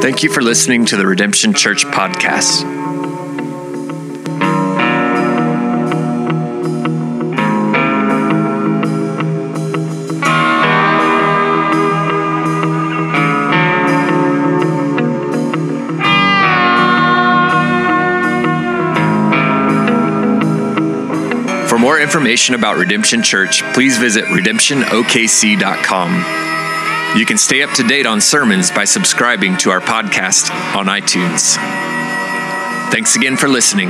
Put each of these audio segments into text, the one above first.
Thank you for listening to the Redemption Church podcast. Information about Redemption Church, please visit redemptionokc.com. You can stay up to date on sermons by subscribing to our podcast on iTunes. Thanks again for listening.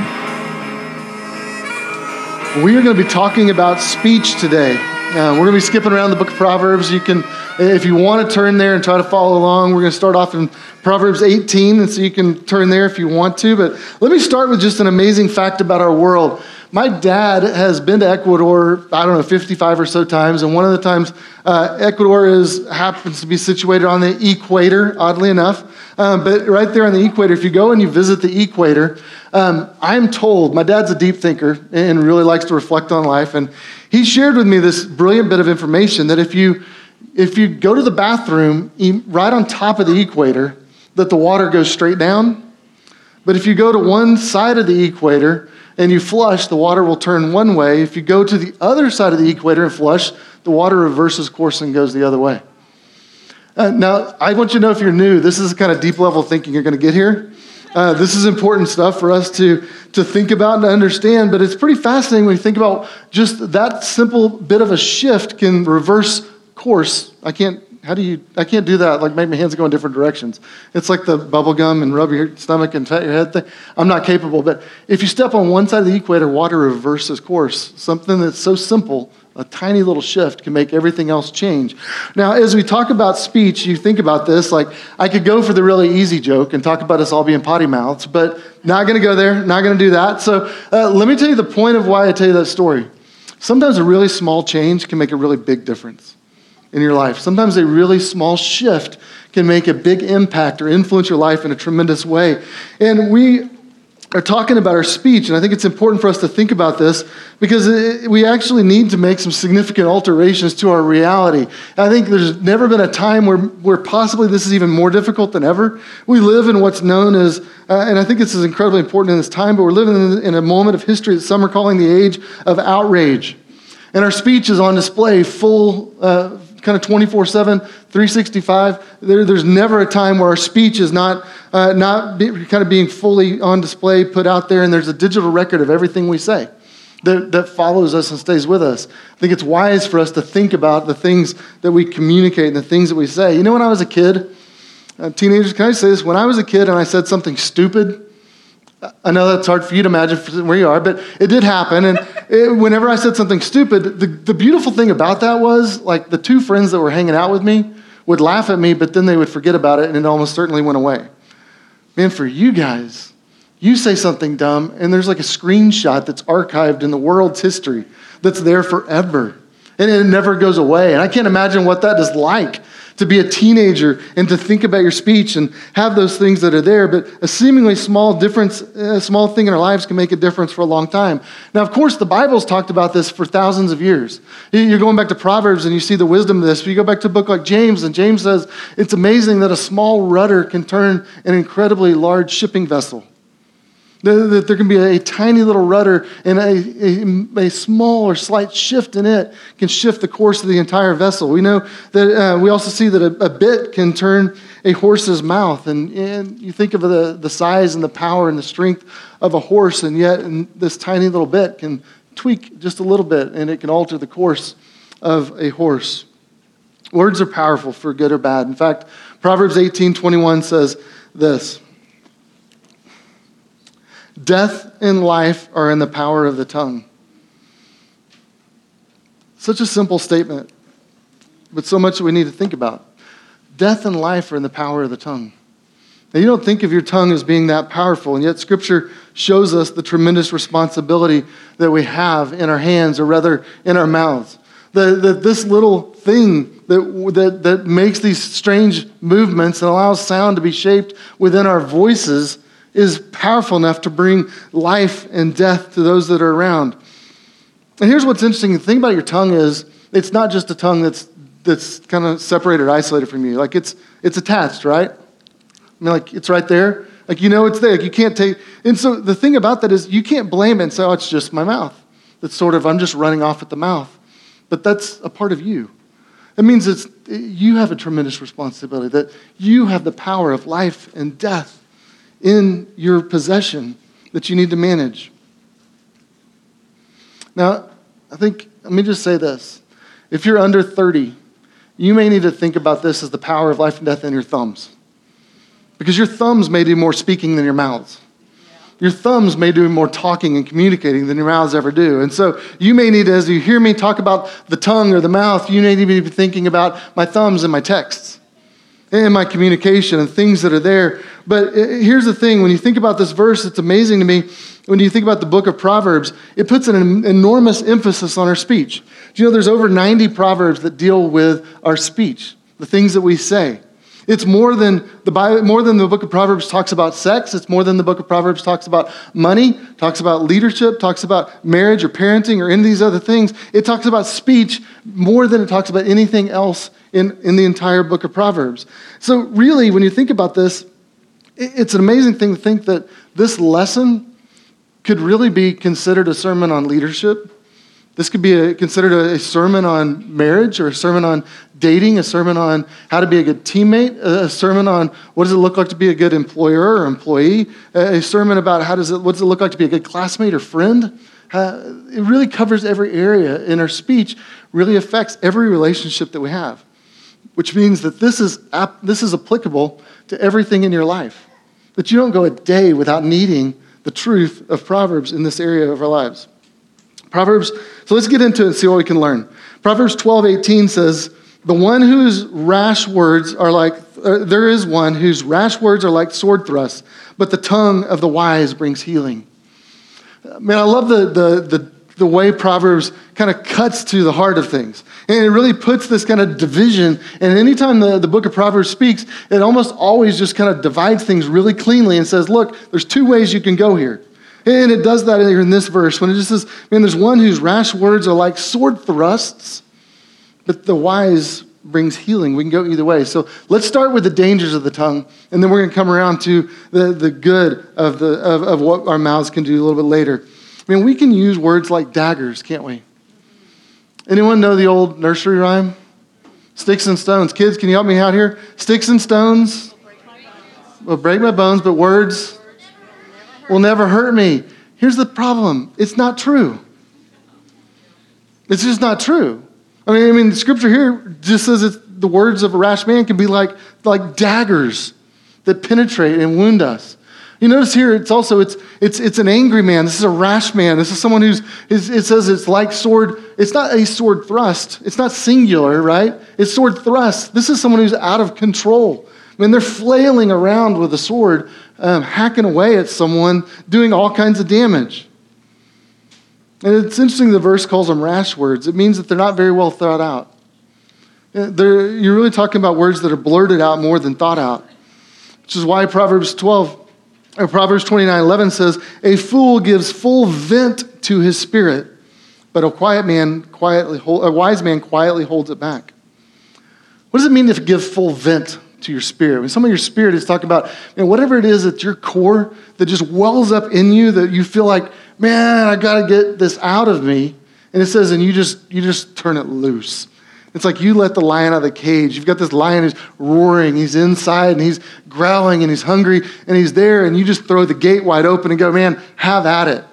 We are going to be talking about speech today. Uh, we're going to be skipping around the book of Proverbs. You can, if you want to turn there and try to follow along, we're going to start off in Proverbs 18, and so you can turn there if you want to. But let me start with just an amazing fact about our world. My dad has been to Ecuador, I don't know, 55 or so times, and one of the times uh, Ecuador is happens to be situated on the equator, oddly enough. Um, but right there on the equator, if you go and you visit the equator, um, I'm told, my dad's a deep thinker and really likes to reflect on life, and he shared with me this brilliant bit of information that if you if you go to the bathroom right on top of the equator, that the water goes straight down. But if you go to one side of the equator and you flush, the water will turn one way. If you go to the other side of the equator and flush, the water reverses course and goes the other way. Uh, now, I want you to know if you're new, this is the kind of deep level thinking you're going to get here. Uh, this is important stuff for us to, to think about and to understand, but it's pretty fascinating when you think about just that simple bit of a shift can reverse course. I can't how do you, I can't do that, like make my hands go in different directions. It's like the bubble gum and rub your stomach and pat your head thing. I'm not capable. But if you step on one side of the equator, water reverses course. Something that's so simple, a tiny little shift can make everything else change. Now, as we talk about speech, you think about this, like I could go for the really easy joke and talk about us all being potty mouths, but not going to go there, not going to do that. So uh, let me tell you the point of why I tell you that story. Sometimes a really small change can make a really big difference in your life. Sometimes a really small shift can make a big impact or influence your life in a tremendous way. And we are talking about our speech, and I think it's important for us to think about this because it, we actually need to make some significant alterations to our reality. I think there's never been a time where, where possibly this is even more difficult than ever. We live in what's known as, uh, and I think this is incredibly important in this time, but we're living in, in a moment of history that some are calling the age of outrage. And our speech is on display full, uh, kind of 24 7, 365. There, there's never a time where our speech is not, uh, not be, kind of being fully on display, put out there, and there's a digital record of everything we say that, that follows us and stays with us. I think it's wise for us to think about the things that we communicate and the things that we say. You know, when I was a kid, uh, teenagers, can I say this? When I was a kid and I said something stupid, I know that's hard for you to imagine where you are, but it did happen. And it, whenever I said something stupid, the, the beautiful thing about that was like the two friends that were hanging out with me would laugh at me, but then they would forget about it and it almost certainly went away. Man, for you guys, you say something dumb and there's like a screenshot that's archived in the world's history that's there forever and it never goes away. And I can't imagine what that is like to be a teenager and to think about your speech and have those things that are there. But a seemingly small difference, a small thing in our lives can make a difference for a long time. Now, of course, the Bible's talked about this for thousands of years. You're going back to Proverbs and you see the wisdom of this. You go back to a book like James, and James says it's amazing that a small rudder can turn an incredibly large shipping vessel. That there can be a tiny little rudder and a, a, a, small or slight shift in it can shift the course of the entire vessel. We know that uh, we also see that a, a, bit can turn a horse's mouth. And, and you think of the, the size and the power and the strength of a horse, and yet and this tiny little bit can tweak just a little bit and it can alter the course of a horse. Words are powerful for good or bad. In fact, Proverbs 18 21 says this. Death and life are in the power of the tongue. Such a simple statement, but so much that we need to think about. Death and life are in the power of the tongue. Now, you don't think of your tongue as being that powerful, and yet Scripture shows us the tremendous responsibility that we have in our hands, or rather in our mouths. That, this little thing that, that, that makes these strange movements and allows sound to be shaped within our voices is powerful enough to bring life and death to those that are around. And here's what's interesting the thing about your tongue is it's not just a tongue that's, that's kind of separated isolated from you. Like it's, it's attached, right? I mean, like it's right there. Like you know it's there. Like you can't take. And so the thing about that is you can't blame it and say, oh, it's just my mouth. That's sort of, I'm just running off at the mouth. But that's a part of you. It means it's, you have a tremendous responsibility, that you have the power of life and death in your possession that you need to manage. Now, I think, let me just say this. If you're under 30, you may need to think about this as the power of life and death in your thumbs. Because your thumbs may do more speaking than your mouths. Your thumbs may do more talking and communicating than your mouths ever do. And so you may need, as you hear me talk about the tongue or the mouth, you may need to be thinking about my thumbs and my texts and my communication and things that are there. But uh, here's the thing when you think about this verse, it's amazing to me. When you think about the book of Proverbs, it puts an enormous emphasis on our speech. Do you know there's over 90 Proverbs that deal with our speech, the things that we say? It's more than the Bible, more than the book of Proverbs talks about sex. It's more than the book of Proverbs talks about money, talks about leadership, talks about marriage or parenting or any of these other things. It talks about speech more than it talks about anything else in, in the entire book of Proverbs. So, really, when you think about this, it's an amazing thing to think that this lesson could really be considered a sermon on leadership this could be a, considered a, a, sermon on marriage or a sermon on dating, a sermon on how to be a good teammate, a, sermon on what does it look like to be a good employer or employee, a, sermon about how does it, what does it look like to be a good classmate or friend. Uh, it really covers every area in our speech, really affects every relationship that we have, which means that this is, this is applicable to everything in your life. That you don't go a day without needing the truth of Proverbs in this area of our lives. Proverbs, so let's get into it and see what we can learn. Proverbs 12, 18 says, The one whose rash words are like, uh, there is one whose rash words are like sword thrusts, but the tongue of the wise brings healing. Man, I love the, the, the, the way Proverbs kind of cuts to the heart of things. And it really puts this kind of division. And anytime the, the book of Proverbs speaks, it almost always just kind of divides things really cleanly and says, look, there's two ways you can go here. And it does that here in this verse when it just says, man, there's one whose rash words are like sword thrusts, but the wise brings healing. We can go either way. So let's start with the dangers of the tongue, and then we're going to come around to the, the good of, the, of, of what our mouths can do a little bit later. I mean, we can use words like daggers, can't we? Anyone know the old nursery rhyme? Sticks and stones. Kids, can you help me out here? Sticks and stones will break my bones, but words will never hurt me. Here's the problem it's not true. It's just not true. I mean, I mean, the scripture here just says it's, the words of a rash man can be like, like daggers that penetrate and wound us. You notice here, it's also it's it's it's an angry man. This is a rash man. This is someone who's it says it's like sword. It's not a sword thrust. It's not singular, right? It's sword thrust. This is someone who's out of control. I mean, they're flailing around with a sword, um, hacking away at someone, doing all kinds of damage. And it's interesting the verse calls them rash words. It means that they're not very well thought out. Uh, they're, you're really talking about words that are blurted out more than thought out, which is why Proverbs 12 or Proverbs 29 11 says, A fool gives full vent to his spirit, but a quiet man quietly hold, a wise man quietly holds it back. What does it mean to give full vent to your spirit. When some of your spirit is talking about man, whatever it is at your core that just wells up in you that you feel like, man, I got to get this out of me. And it says, and you just you just turn it loose. It's like you let the lion out of the cage. You've got this lion who's roaring, he's inside and he's growling and he's hungry and he's there, and you just throw the gate wide open and go, man, have at it.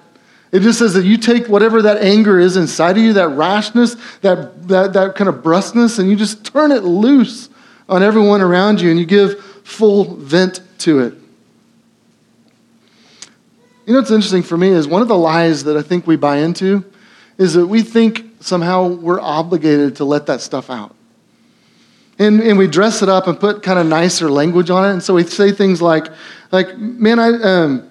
It just says that you take whatever that anger is inside of you, that rashness, that, that, that kind of brusqueness, and you just turn it loose on everyone around you and you give full vent to it. You know what's interesting for me is one of the lies that I think we buy into is that we think somehow we're obligated to let that stuff out. And, and we dress it up and put kind of nicer language on it. And so we say things like, like man, I, um,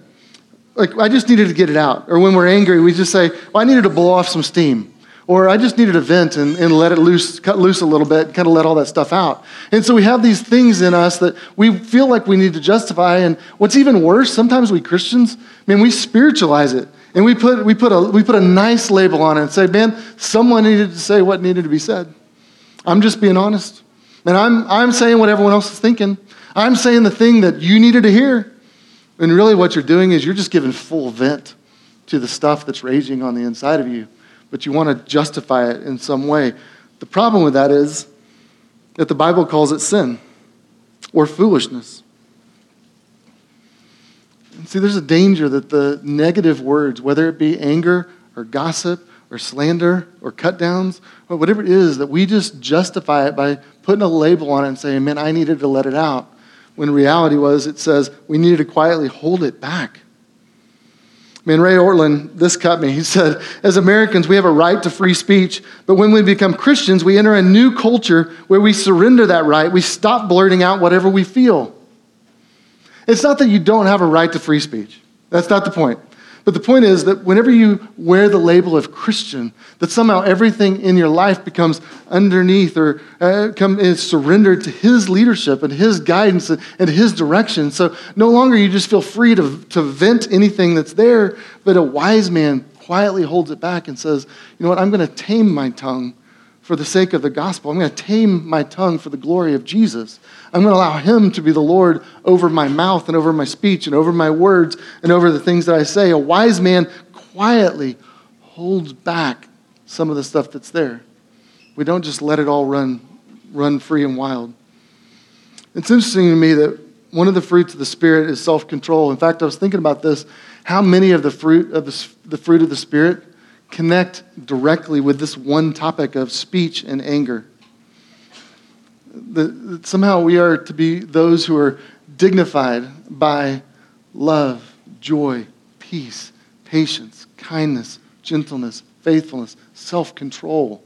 like, I just needed to get it out. Or when we're angry, we just say, well, I needed to blow off some steam. Or I just needed a vent and, and let it loose, cut loose a little bit, kind of let all that stuff out. And so we have these things in us that we feel like we need to justify. And what's even worse, sometimes we Christians, I mean, we spiritualize it. And we put, we, put a, we put a nice label on it and say, man, someone needed to say what needed to be said. I'm just being honest. And I'm, I'm saying what everyone else is thinking. I'm saying the thing that you needed to hear. And really, what you're doing is you're just giving full vent to the stuff that's raging on the inside of you, but you want to justify it in some way. The problem with that is that the Bible calls it sin or foolishness. See, there's a danger that the negative words, whether it be anger or gossip or slander or cut downs or whatever it is, that we just justify it by putting a label on it and saying, man, I needed to let it out. When reality was, it says we needed to quietly hold it back. Man, Ray Ortlund, this cut me. He said, As Americans, we have a right to free speech, but when we become Christians, we enter a new culture where we surrender that right. We stop blurting out whatever we feel. It's not that you don't have a right to free speech. That's not the point. But the point is that whenever you wear the label of Christian, that somehow everything in your life becomes underneath or uh, come, is surrendered to His leadership and His guidance and, and His direction. So no longer you just feel free to, to vent anything that's there, but a wise man quietly holds it back and says, you know what, I'm going to tame my tongue for the sake of the gospel. I'm going to tame my tongue for the glory of Jesus. I'm going to allow Him to be the Lord over my mouth and over my speech and over my words and over the things that I say. A wise man quietly holds back some of the stuff that's there. We don't just let it all run, run free and wild. It's interesting to me that one of the fruits of the Spirit is self control. In fact, I was thinking about this how many of the fruit of the, the fruit of the Spirit connect directly with this one topic of speech and anger. The, somehow we are to be those who are dignified by love, joy, peace, patience, kindness, gentleness, faithfulness, self control.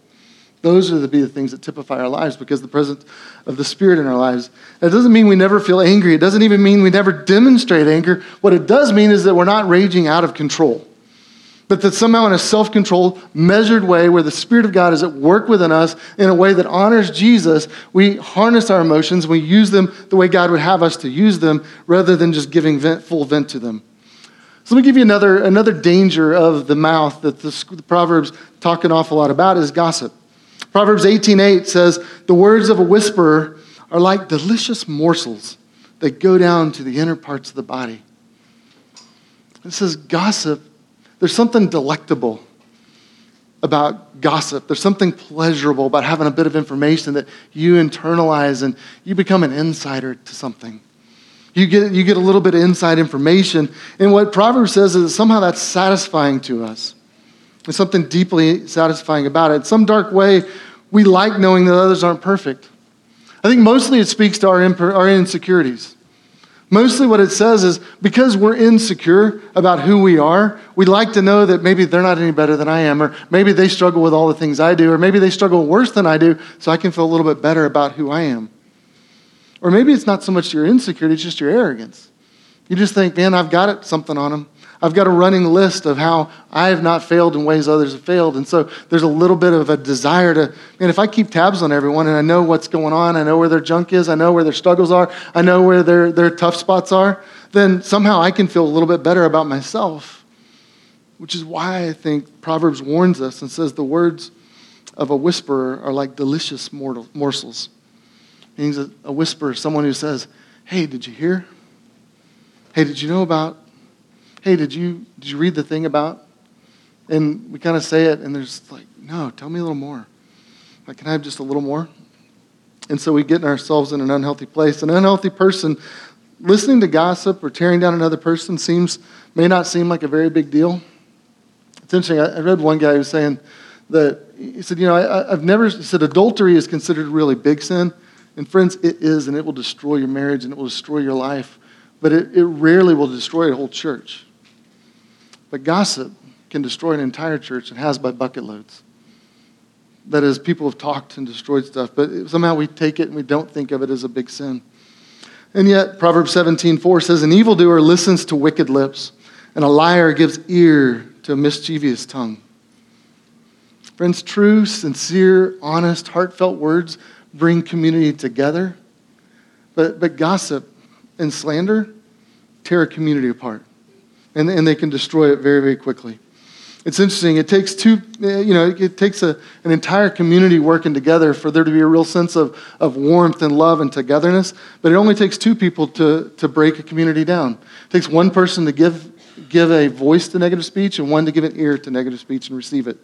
Those are to be the things that typify our lives because the presence of the Spirit in our lives. It doesn't mean we never feel angry. It doesn't even mean we never demonstrate anger. What it does mean is that we're not raging out of control but that somehow in a self controlled, measured way where the Spirit of God is at work within us in a way that honors Jesus, we harness our emotions, we use them the way God would have us to use them rather than just giving vent, full vent to them. So let me give you another, another danger of the mouth that the, the Proverbs talk an awful lot about is gossip. Proverbs 18:8 says, "The words of a whisperer are like delicious morsels that go down to the inner parts of the body." It says gossip there's something delectable about gossip. There's something pleasurable about having a bit of information that you internalize and you become an insider to something. You get, you get a little bit of inside information. And what Proverbs says is somehow that's satisfying to us. There's something deeply satisfying about it. In some dark way, we like knowing that others aren't perfect. I think mostly it speaks to our, our insecurities. Mostly what it says is because we're insecure about who we are, we'd like to know that maybe they're not any better than I am, or maybe they struggle with all the things I do, or maybe they struggle worse than I do, so I can feel a little bit better about who I am. Or maybe it's not so much your insecurity, it's just your arrogance. You just think, man, I've got it, something on them. I've got a running list of how I have not failed in ways others have failed. And so there's a little bit of a desire to, man, if I keep tabs on everyone and I know what's going on, I know where their junk is, I know where their struggles are, I know where their, their tough spots are, then somehow I can feel a little bit better about myself. Which is why I think Proverbs warns us and says the words of a whisperer are like delicious morsels. Means a, a whisperer, someone who says, Hey, did you hear? Hey, did you know about hey, did you, did you read the thing about? And we kind of say it, and there's like, no, tell me a little more. Like, can I have just a little more? And so we get ourselves in an unhealthy place. An unhealthy person listening to gossip or tearing down another person seems may not seem like a very big deal. It's interesting. I, read one guy who was saying that he said, you know, I, have never he said adultery is considered a really big sin, and friends, it is, and it will destroy your marriage and it will destroy your life, but it, it rarely will destroy a whole church. But gossip can destroy an entire church and has by bucket loads. That is, people have talked and destroyed stuff, but somehow we take it and we don't think of it as a big sin. And yet, Proverbs 17 4 says, An evildoer listens to wicked lips, and a liar gives ear to a mischievous tongue. Friends, true, sincere, honest, heartfelt words bring community together, but, but gossip and slander tear a community apart. And, and they can destroy it very, very quickly. It's interesting. It takes two, uh, you know, it takes a, an entire community working together for there to be a real sense of, of warmth and love and togetherness. But it only takes two people to, to break a community down. It takes one person to give, give a voice to negative speech and one to give an ear to negative speech and receive it.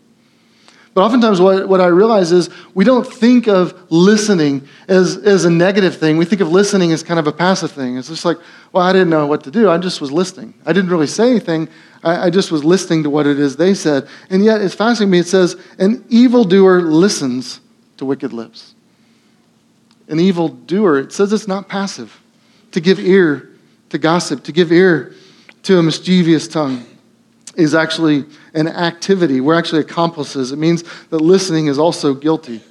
But oftentimes, what, what I realize is we don't think of listening as, as a negative thing. We think of listening as kind of a passive thing. It's just like, well, I didn't know what to do. I just was listening. I didn't really say anything. I, I just was listening to what it is they said. And yet, it's fascinating me. It says, an evildoer listens to wicked lips. An evildoer, it says it's not passive. To give ear to gossip, to give ear to a mischievous tongue is actually an activity. We're actually accomplices. It means that listening is also guilty.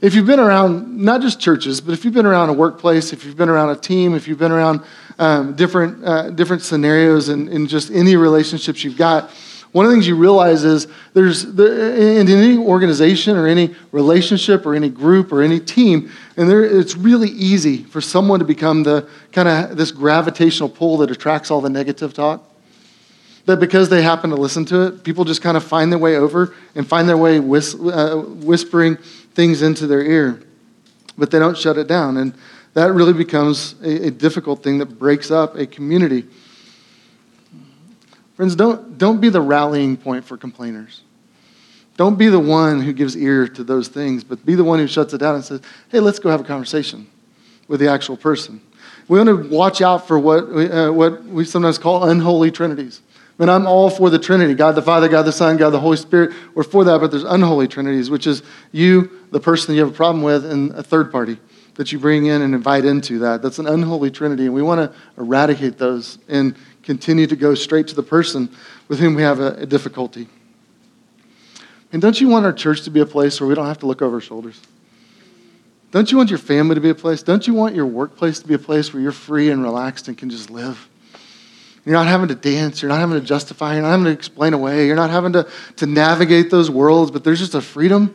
If you've been around, not just churches, but if you've been around a workplace, if you've been around a team, if you've been around um, different, uh, different scenarios and just any relationships you've got, one of the things you realize is there's in any organization or any relationship or any group or any team, and there, it's really easy for someone to become the kind of this gravitational pull that attracts all the negative talk that because they happen to listen to it, people just kind of find their way over and find their way whis- uh, whispering things into their ear, but they don't shut it down. And that really becomes a, a difficult thing that breaks up a community. Friends, don't, don't be the rallying point for complainers. Don't be the one who gives ear to those things, but be the one who shuts it down and says, hey, let's go have a conversation with the actual person. We want to watch out for what, uh, what we sometimes call unholy trinities. And I'm all for the Trinity God the Father, God the Son, God the Holy Spirit. We're for that, but there's unholy trinities, which is you, the person you have a problem with, and a third party that you bring in and invite into that. That's an unholy trinity, and we want to eradicate those and continue to go straight to the person with whom we have a, a difficulty. And don't you want our church to be a place where we don't have to look over our shoulders? Don't you want your family to be a place? Don't you want your workplace to be a place where you're free and relaxed and can just live? You're not having to dance. You're not having to justify. You're not having to explain away. You're not having to, to navigate those worlds, but there's just a freedom.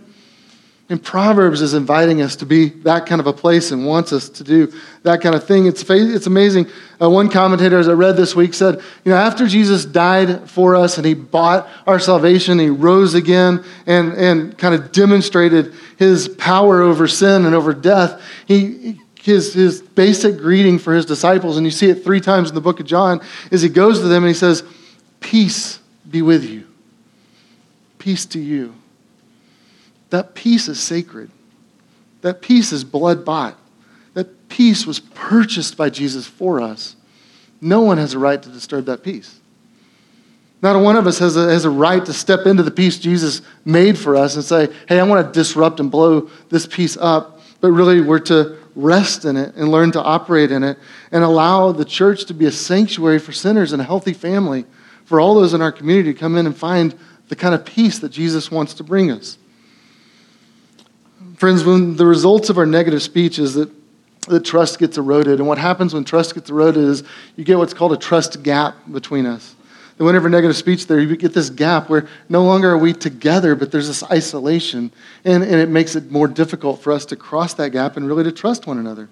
And Proverbs is inviting us to be that kind of a place and wants us to do that kind of thing. It's, it's amazing. Uh, one commentator, as I read this week, said, you know, after Jesus died for us and he bought our salvation, he rose again and, and kind of demonstrated his power over sin and over death, he, his, his basic greeting for his disciples, and you see it three times in the book of John, is he goes to them and he says, Peace be with you. Peace to you. That peace is sacred. That peace is blood bought. That peace was purchased by Jesus for us. No one has a right to disturb that peace. Not one of us has a, has a right to step into the peace Jesus made for us and say, hey, I want to disrupt and blow this peace up. But really, we're to rest in it and learn to operate in it and allow the church to be a sanctuary for sinners and a healthy family for all those in our community to come in and find the kind of peace that Jesus wants to bring us. Friends, when the results of our negative speech is that, that trust gets eroded, and what happens when trust gets eroded is you get what's called a trust gap between us that whenever negative speech there, you get this gap where no longer are we together, but there's this isolation. And, and it makes it more difficult for us to cross that gap and really to trust one another.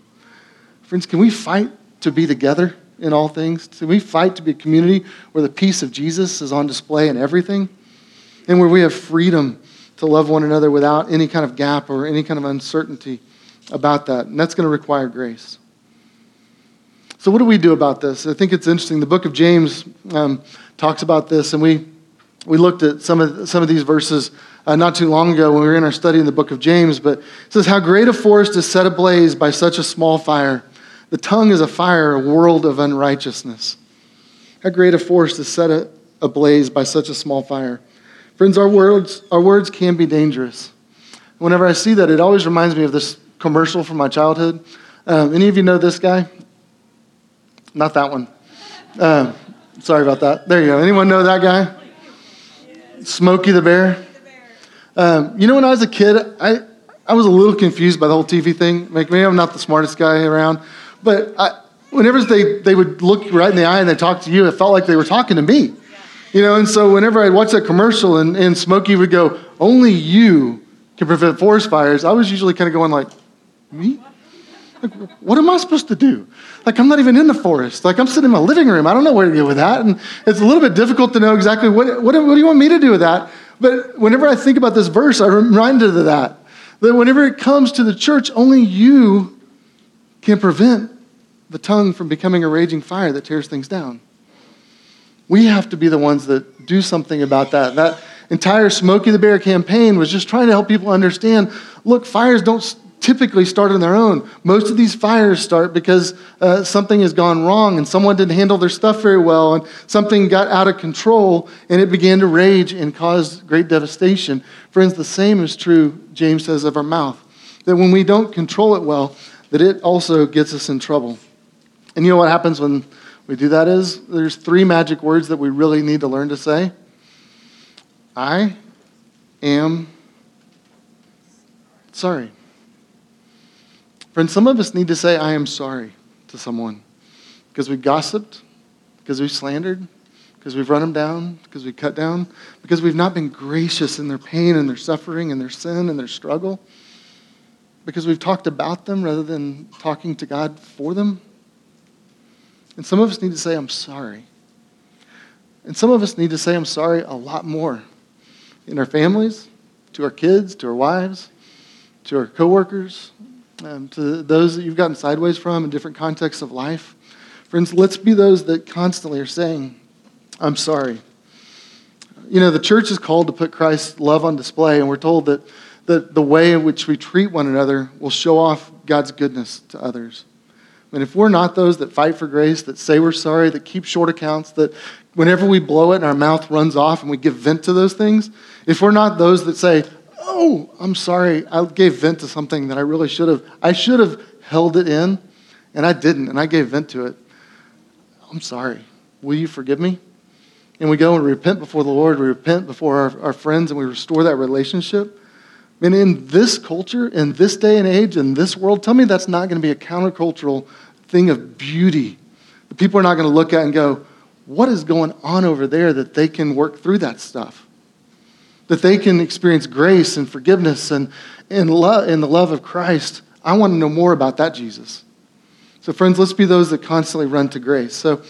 Friends, can we fight to be together in all things? Can we fight to be a community where the peace of Jesus is on display in everything? And where we have freedom to love one another without any kind of gap or any kind of uncertainty about that. And that's going to require grace. So, what do we do about this? I think it's interesting. The book of James um, talks about this, and we, we looked at some of, some of these verses uh, not too long ago when we were in our study in the book of James. But it says, How great a forest is set ablaze by such a small fire. The tongue is a fire, a world of unrighteousness. How great a forest is set ablaze by such a small fire. Friends, our words, our words can be dangerous. Whenever I see that, it always reminds me of this commercial from my childhood. Um, any of you know this guy? Not that one. Um, sorry about that. There you go. Anyone know that guy? Smokey the Bear. Um, you know, when I was a kid, I, I was a little confused by the whole TV thing. Like, maybe I'm not the smartest guy around, but I, whenever they, they would look right in the eye and they talk to you, it felt like they were talking to me. You know, and so whenever I'd watch that commercial and, and Smokey would go, only you can prevent forest fires, I was usually kind of going like, me? Like, what am I supposed to do? Like, I'm not even in the forest. Like, I'm sitting in my living room. I don't know where to go with that. And it's a little bit difficult to know exactly what, what, what do you want me to do with that? But whenever I think about this verse, I'm reminded of that. That whenever it comes to the church, only you can prevent the tongue from becoming a raging fire that tears things down. We have to be the ones that do something about that. That entire Smokey the Bear campaign was just trying to help people understand look, fires don't typically start on their own. Most of these fires start because uh, something has gone wrong and someone didn't handle their stuff very well and something got out of control and it began to rage and caused great devastation. Friends, the same is true, James says, of our mouth. That when we don't control it well, that it also gets us in trouble. And you know what happens when we do that is there's three magic words that we really need to learn to say. I am sorry. Friends, some of us need to say, I am sorry to someone because we gossiped, because we slandered, because we've run them down, because we cut down, because we've not been gracious in their pain and their suffering and their sin and their struggle, because we've talked about them rather than talking to God for them. And some of us need to say, I'm sorry. And some of us need to say, I'm sorry a lot more in our families, to our kids, to our wives, to our coworkers, um, to those that you've gotten sideways from in different contexts of life. Friends, let's be those that constantly are saying, I'm sorry. You know, the church is called to put Christ's love on display, and we're told that, that the way in which we treat one another will show off God's goodness to others. And if we're not those that fight for grace, that say we're sorry, that keep short accounts, that whenever we blow it and our mouth runs off and we give vent to those things, if we're not those that say, oh, I'm sorry, I gave vent to something that I really should have. I should have held it in, and I didn't, and I gave vent to it. I'm sorry. Will you forgive me? And we go and repent before the Lord, we repent before our, our friends, and we restore that relationship. And in this culture, in this day and age, in this world, tell me that's not going to be a countercultural thing of beauty. People are not going to look at and go, what is going on over there that they can work through that stuff? That they can experience grace and forgiveness and, and, love, the love of Christ. I want to know more about that Jesus. So, friends, let's be those that constantly run to grace. So,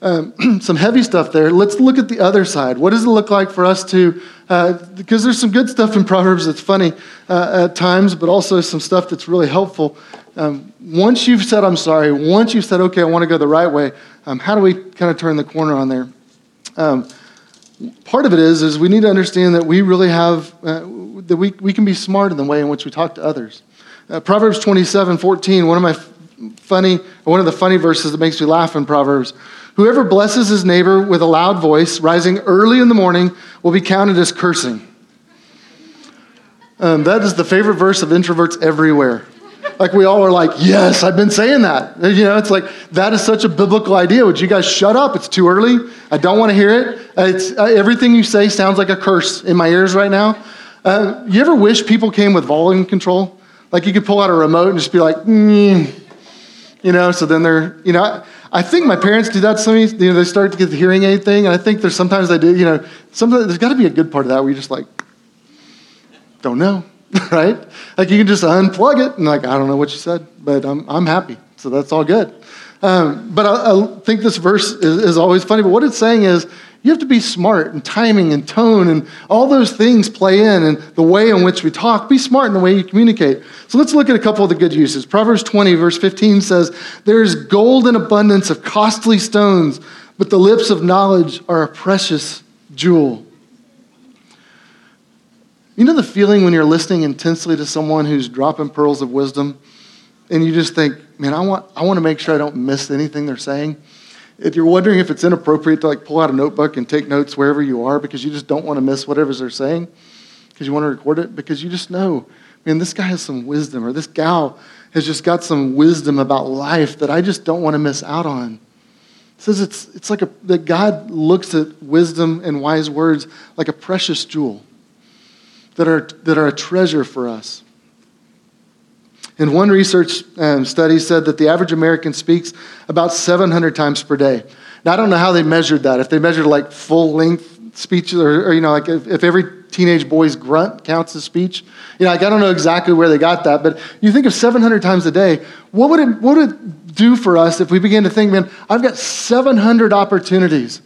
um, some heavy stuff there. Let's look at the other side. What does it look like for us to, uh, because there's some good stuff in Proverbs that's funny uh, at times, but also some stuff that's really helpful. Um, once you've said, I'm sorry, once you've said, okay, I want to go the right way, um, how do we kind of turn the corner on there? Part of it is is we need to understand that we really have uh, that we, we can be smart in the way in which we talk to others. Uh, proverbs 27 14 one of my funny one of the funny verses that makes me laugh in proverbs. Whoever blesses his neighbor with a loud voice rising early in the morning will be counted as cursing. Um, that is the favorite verse of introverts everywhere like we all are like, yes, I've been saying that. You know, it's like that is such a biblical idea. Would you guys shut up? It's too early. I don't want to hear it. It's, uh, everything you say sounds like a curse in my ears right now. Uh, you ever wish people came with volume control? Like you could pull out a remote and just be like, mm, you know. So then they're, you know. I, I think my parents do that. Some, you know, they start to get the hearing aid thing, and I think there's sometimes they do. You know, sometimes there's got to be a good part of that where you just like, don't know. right? Like you can just unplug it and like, I don't know what you said, but I'm, I'm happy. So that's all good. Um, but I, I, think this verse is, is always funny. But what it's saying is you have to be smart and timing and tone and all those things play in and the way in which we talk. Be smart in the way you communicate. So let's look at a couple of the good uses. Proverbs 20, verse 15 says, There is gold in abundance of costly stones, but the lips of knowledge are a precious jewel. You know the feeling when you're listening intensely to someone who's dropping pearls of wisdom and you just think, man, I want, I want to make sure I don't miss anything they're saying? If you're wondering if it's inappropriate to like pull out a notebook and take notes wherever you are because you just don't want to miss whatever they're saying, because you want to record it, because you just know, man, this guy has some wisdom or this gal has just got some wisdom about life that I just don't want to miss out on. It says it's, it's like a, that God looks at wisdom and wise words like a precious jewel that are, that are a treasure for us. And one research um, study said that the average American speaks about 700 times per day. Now, I don't know how they measured that. If they measured like full length speeches, or, or you know, like if, if every teenage boy's grunt counts as speech? You know, like, I don't know exactly where they got that, but you think of 700 times a day. What would it, what would it do for us if we began to think, man, I've got 700 opportunities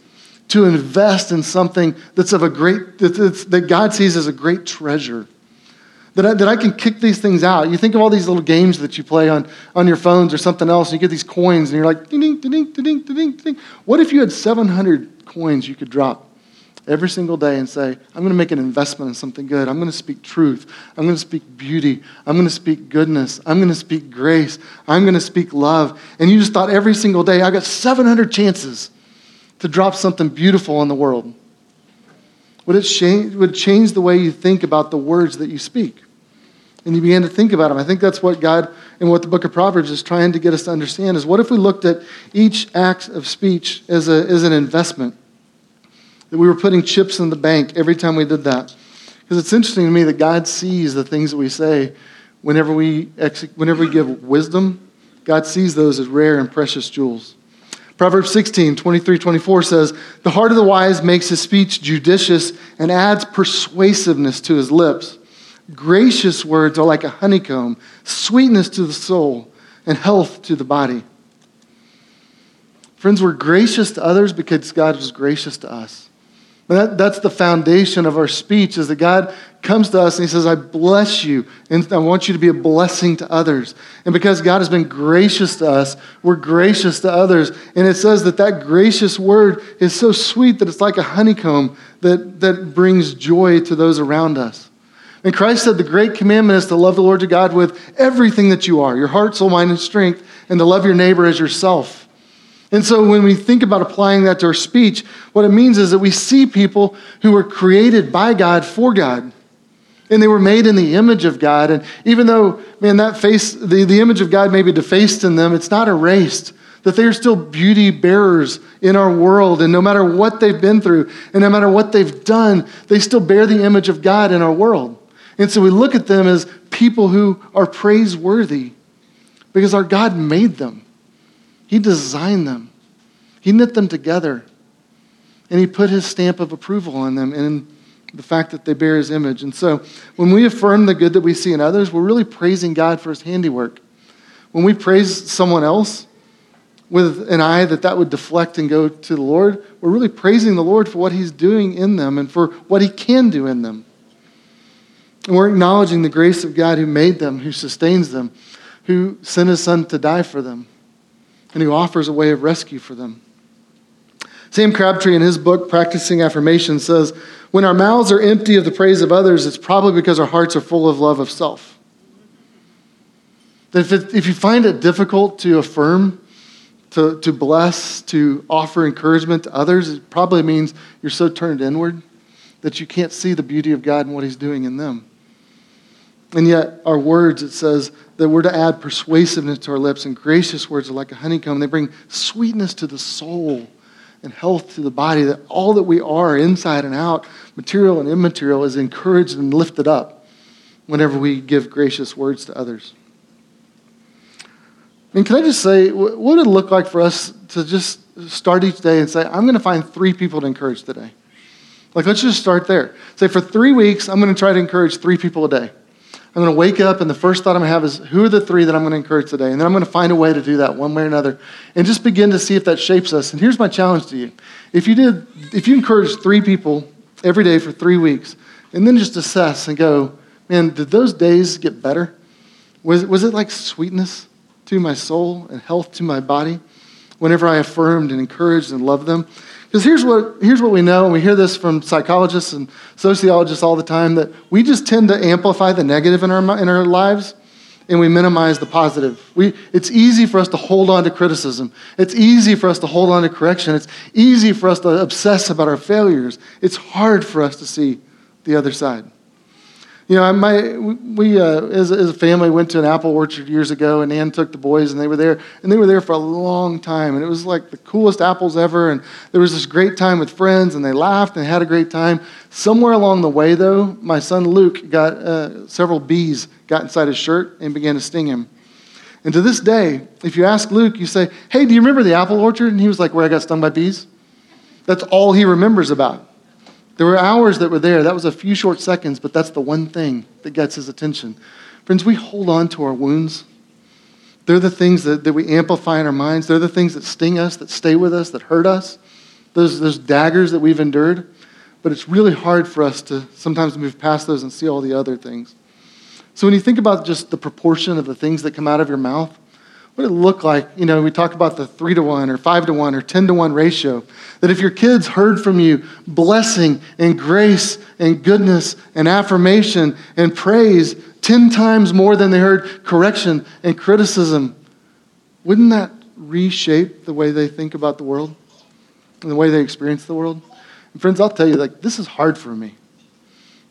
to invest in something that's of a great, that, that God sees as a great treasure? that I, that I can kick these things out. You think of all these little games that you play on, on your phones or something else, and you get these coins, and you're like, ding, ding, ding, ding, ding, ding. What if you had 700 coins you could drop every single day and say, I'm going to make an investment in something good. I'm going to speak truth. I'm going to speak beauty. I'm going to speak goodness. I'm going to speak grace. I'm going to speak love. And you just thought every single day, I got 700 chances to drop something beautiful in the world. Would it change, would change the way you think about the words that you speak? and you began to think about them. I think that's what God and what the book of Proverbs is trying to get us to understand is what if we looked at each act of speech as, a, as an investment? That we were putting chips in the bank every time we did that. Because it's interesting to me that God sees the things that we say whenever we, whenever we give wisdom, God sees those as rare and precious jewels. Proverbs 16, 23, 24 says, The heart of the wise makes his speech judicious and adds persuasiveness to his lips. Gracious words are like a honeycomb, sweetness to the soul, and health to the body. Friends, we're gracious to others because God was gracious to us. That, that's the foundation of our speech is that God comes to us and he says, I bless you, and I want you to be a blessing to others. And because God has been gracious to us, we're gracious to others. And it says that that gracious word is so sweet that it's like a honeycomb that, that brings joy to those around us. And Christ said the great commandment is to love the Lord your God with everything that you are your heart, soul, mind, and strength, and to love your neighbor as yourself. And so when we think about applying that to our speech, what it means is that we see people who were created by God for God. And they were made in the image of God. And even though, man, that face, the, the image of God may be defaced in them, it's not erased. That they are still beauty bearers in our world. And no matter what they've been through, and no matter what they've done, they still bear the image of God in our world. And so we look at them as people who are praiseworthy because our God made them. He designed them. He knit them together. And He put His stamp of approval on them and the fact that they bear His image. And so when we affirm the good that we see in others, we're really praising God for His handiwork. When we praise someone else with an eye that that would deflect and go to the Lord, we're really praising the Lord for what He's doing in them and for what He can do in them. And we're acknowledging the grace of God who made them, who sustains them, who sent his son to die for them, and who offers a way of rescue for them. Sam Crabtree, in his book, Practicing Affirmation, says When our mouths are empty of the praise of others, it's probably because our hearts are full of love of self. If, it, if you find it difficult to affirm, to, to bless, to offer encouragement to others, it probably means you're so turned inward that you can't see the beauty of God and what He's doing in them. And yet, our words, it says that we're to add persuasiveness to our lips, and gracious words are like a honeycomb. They bring sweetness to the soul and health to the body, that all that we are, inside and out, material and immaterial, is encouraged and lifted up whenever we give gracious words to others. And can I just say, what would it look like for us to just start each day and say, I'm going to find three people to encourage today? Like, let's just start there. Say, for three weeks, I'm going to try to encourage three people a day. I'm going to wake up, and the first thought I'm going to have is, who are the three that I'm going to encourage today? And then I'm going to find a way to do that one way or another, and just begin to see if that shapes us. And here's my challenge to you: if you did, if you encouraged three people every day for three weeks, and then just assess and go, man, did those days get better? Was was it like sweetness to my soul and health to my body? Whenever I affirmed and encouraged and loved them, because here's what, here's what we know, and we hear this from psychologists and sociologists all the time that we just tend to amplify the negative in our, in our lives and we minimize the positive. We, it's easy for us to hold on to criticism. It's easy for us to hold on to correction. It's easy for us to obsess about our failures. It's hard for us to see the other side. You know, my, we, uh, as, as a family, went to an apple orchard years ago, and Ann took the boys, and they were there, and they were there for a long time, and it was like the coolest apples ever, and there was this great time with friends, and they laughed and had a great time. Somewhere along the way, though, my son Luke got uh, several bees got inside his shirt and began to sting him. And to this day, if you ask Luke, you say, "Hey, do you remember the apple orchard?" And he was like, "Where I got stung by bees." That's all he remembers about. There were hours that were there. That was a few short seconds, but that's the one thing that gets his attention. Friends, we hold on to our wounds. They're the things that, that we amplify in our minds. They're the things that sting us, that stay with us, that hurt us. Those, those daggers that we've endured. But it's really hard for us to sometimes move past those and see all the other things. So when you think about just the proportion of the things that come out of your mouth, what it look like? You know, we talk about the three to one or five to one or 10 to one ratio. That if your kids heard from you blessing and grace and goodness and affirmation and praise 10 times more than they heard correction and criticism, wouldn't that reshape the way they think about the world and the way they experience the world? And friends, I'll tell you, like, this is hard for me.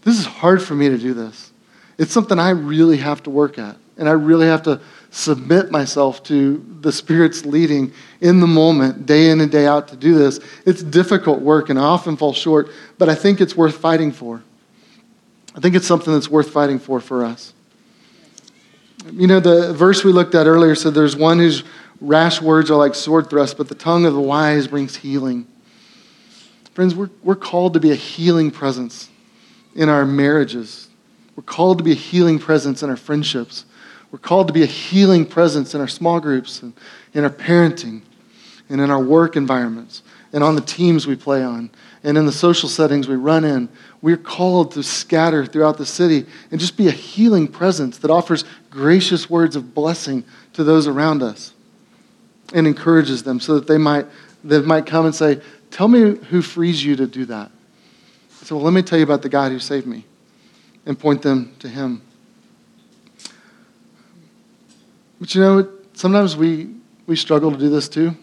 This is hard for me to do this. It's something I really have to work at. And I really have to submit myself to the Spirit's leading in the moment, day in and day out, to do this. It's difficult work, and I often fall short, but I think it's worth fighting for. I think it's something that's worth fighting for for us. You know, the verse we looked at earlier said there's one whose rash words are like sword thrusts, but the tongue of the wise brings healing. Friends, we're, we're called to be a healing presence in our marriages. We're called to be a healing presence in our friendships. We're called to be a healing presence in our small groups and in our parenting and in our work environments and on the teams we play on and in the social settings we run in. We're called to scatter throughout the city and just be a healing presence that offers gracious words of blessing to those around us and encourages them so that they might, they might come and say, Tell me who frees you to do that. So, well, let me tell you about the God who saved me and point them to Him. But you know, sometimes we, we struggle to do this too.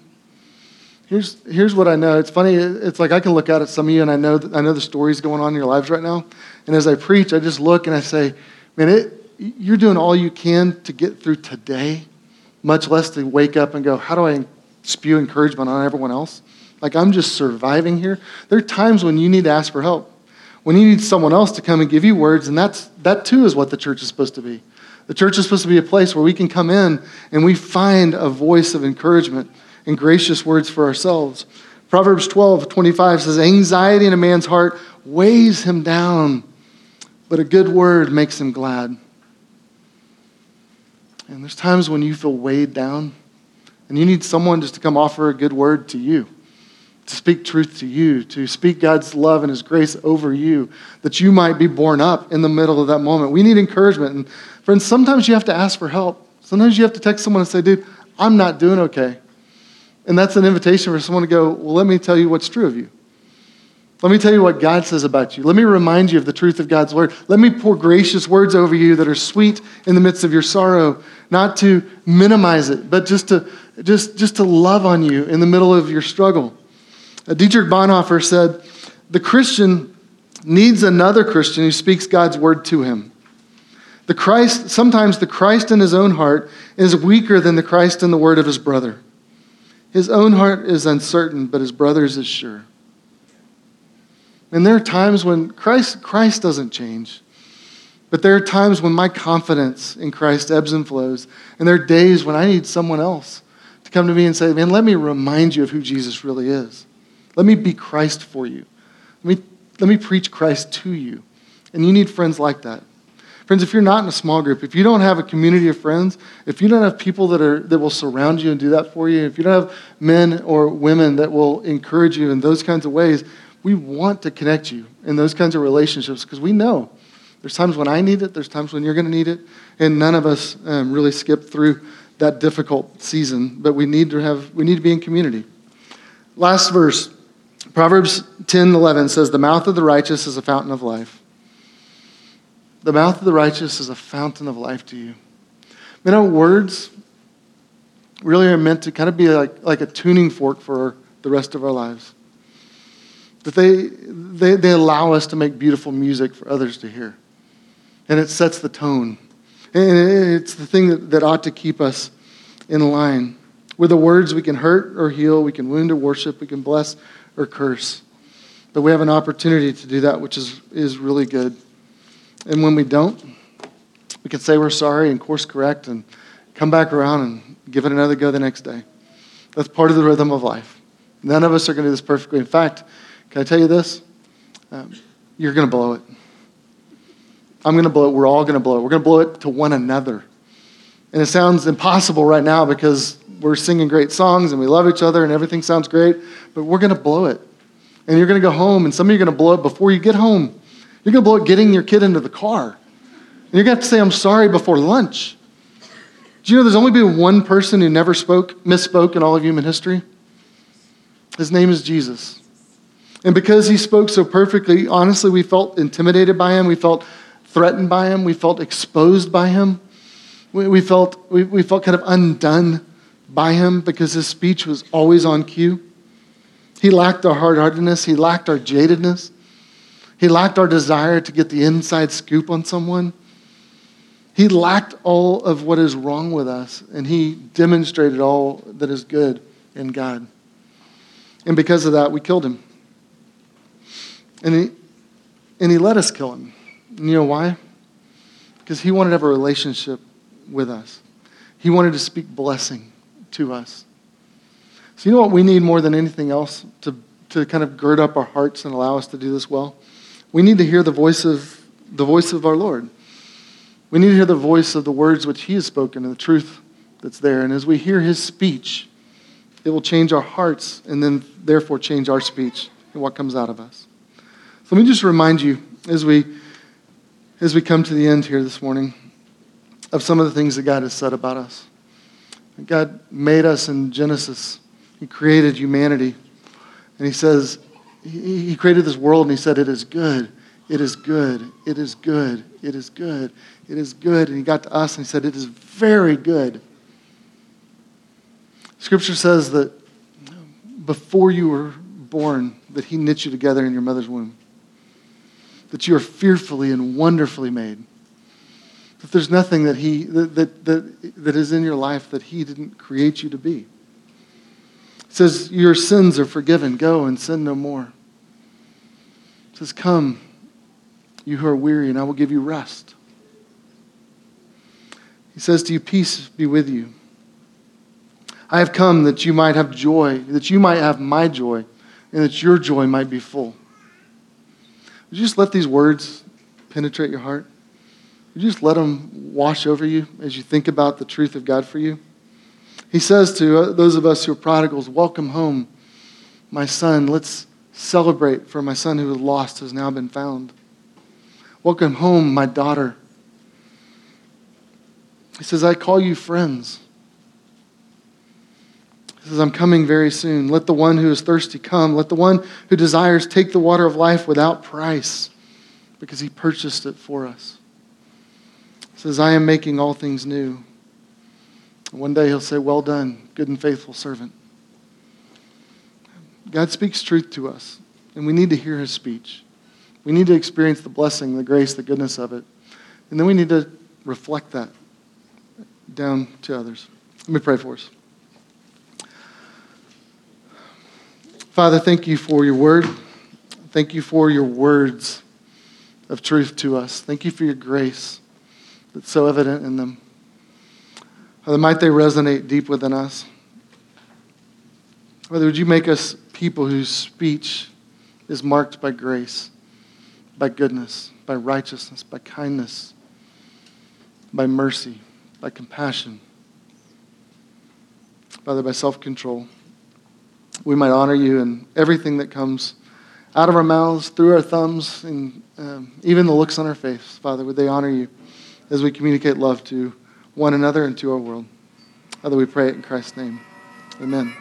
Here's, here's what I know. It's funny. It's like I can look out at some of you and I know, I know the stories going on in your lives right now. And as I preach, I just look and I say, man, it, you're doing all you can to get through today, much less to wake up and go, how do I spew encouragement on everyone else? Like I'm just surviving here. There are times when you need to ask for help, when you need someone else to come and give you words, and that's, that too is what the church is supposed to be. The church is supposed to be a place where we can come in and we find a voice of encouragement and gracious words for ourselves. Proverbs 12, 25 says, Anxiety in a man's heart weighs him down, but a good word makes him glad. And there's times when you feel weighed down and you need someone just to come offer a good word to you, to speak truth to you, to speak God's love and His grace over you, that you might be borne up in the middle of that moment. We need encouragement. And Friends, sometimes you have to ask for help. Sometimes you have to text someone and say, dude, I'm not doing okay. And that's an invitation for someone to go, well, let me tell you what's true of you. Let me tell you what God says about you. Let me remind you of the truth of God's word. Let me pour gracious words over you that are sweet in the midst of your sorrow, not to minimize it, but just to, just, just to love on you in the middle of your struggle. Uh, Dietrich Bonhoeffer said, The Christian needs another Christian who speaks God's word to him. The Christ, sometimes the Christ in his own heart is weaker than the Christ in the word of his brother. His own heart is uncertain, but his brother's is sure. And there are times when Christ, Christ doesn't change. But there are times when my confidence in Christ ebbs and flows. And there are days when I need someone else to come to me and say, Man, let me remind you of who Jesus really is. Let me be Christ for you. Let me, let me preach Christ to you. And you need friends like that. Friends, if you're not in a small group, if you don't have a community of friends, if you don't have people that, are, that will surround you and do that for you, if you don't have men or women that will encourage you in those kinds of ways, we want to connect you in those kinds of relationships because we know there's times when I need it, there's times when you're going to need it, and none of us um, really skip through that difficult season, but we need to have we need to be in community. Last verse, Proverbs 10 11 says, The mouth of the righteous is a fountain of life the mouth of the righteous is a fountain of life to you. You know, words really are meant to kind of be like, like a tuning fork for the rest of our lives. That they, they, they allow us to make beautiful music for others to hear. And it sets the tone. And it's the thing that, that ought to keep us in line. With the words, we can hurt or heal, we can wound or worship, we can bless or curse. But we have an opportunity to do that, which is, is really good. And when we don't, we can say we're sorry and course correct and come back around and give it another go the next day. That's part of the rhythm of life. None of us are going to do this perfectly. In fact, can I tell you this? um, you're going to blow it. I'm going to blow it. We're all going to blow it. We're going to blow it to one another. And it sounds impossible right now because we're singing great songs and we love each other and everything sounds great, but we're going to blow it. And you're going to go home, and some of you are going to blow it before you get home. You're going to blow it getting your kid into the car. And you're going to have to say, I'm sorry before lunch. Do you know there's only been one person who never spoke, misspoke in all of human history? His name is Jesus. And because he spoke so perfectly, honestly, we felt intimidated by him. We felt threatened by him. We felt exposed by him. We, we felt, we, we felt kind of undone by him because his speech was always on cue. He lacked our hard heartedness, he lacked our jadedness, he lacked our desire to get the inside scoop on someone. He lacked all of what is wrong with us, and he demonstrated all that is good in God. And because of that, we killed him. And he, and he let us kill him. And you know why? Because he wanted to have a relationship with us, he wanted to speak blessing to us. So, you know what we need more than anything else to, to kind of gird up our hearts and allow us to do this well? We need to hear the voice of the voice of our Lord. We need to hear the voice of the words which He has spoken and the truth that's there. And as we hear His speech, it will change our hearts and then, therefore, change our speech and what comes out of us. So let me just remind you as we, as we come to the end here this morning of some of the things that God has said about us. God made us in Genesis, He created humanity. And He says, He created this world and He said, It is good. It is good. It is good. It is good. It is good. And He got to us and He said, It is very good. Scripture says that before you were born, that He knit you together in your mother's womb, that you are fearfully and wonderfully made that there's nothing that he that, that, that, that is in your life that he didn't create you to be. It says your sins are forgiven. Go and sin no more. It says come you who are weary and i will give you rest. He says to you peace be with you? I have come that you might have joy that you might have my joy and that your joy might be full. Would you just let these words penetrate your heart you just let them wash over you as you think about the truth of God for you? He says to uh, those of us who are prodigals, Welcome home, my son. Let's celebrate, for my son who was lost has now been found. Welcome home, my daughter. He says, I call you friends. He says, I'm coming very soon. Let the one who is thirsty come. Let the one who desires take the water of life without price, because he purchased it for us says, I am making all things new. One day he'll say, Well done, good and faithful servant. God speaks truth to us, and we need to hear his speech. We need to experience the blessing, the grace, the goodness of it. And then we need to reflect that down to others. Let me pray for us. Father, thank you for your word. Thank you for your words of truth to us. Thank you for your grace that's so evident in them. Father, might they resonate deep within us. Father, would you make us people whose speech is marked by grace, by goodness, by righteousness, by kindness, by mercy, by compassion, Father, by self control. We might honor you in everything that comes out of our mouths, through our thumbs, and um, even the looks on our face. Father, would they honor you? As we communicate love to one another and to our world. Father, we pray it in Christ's name. Amen.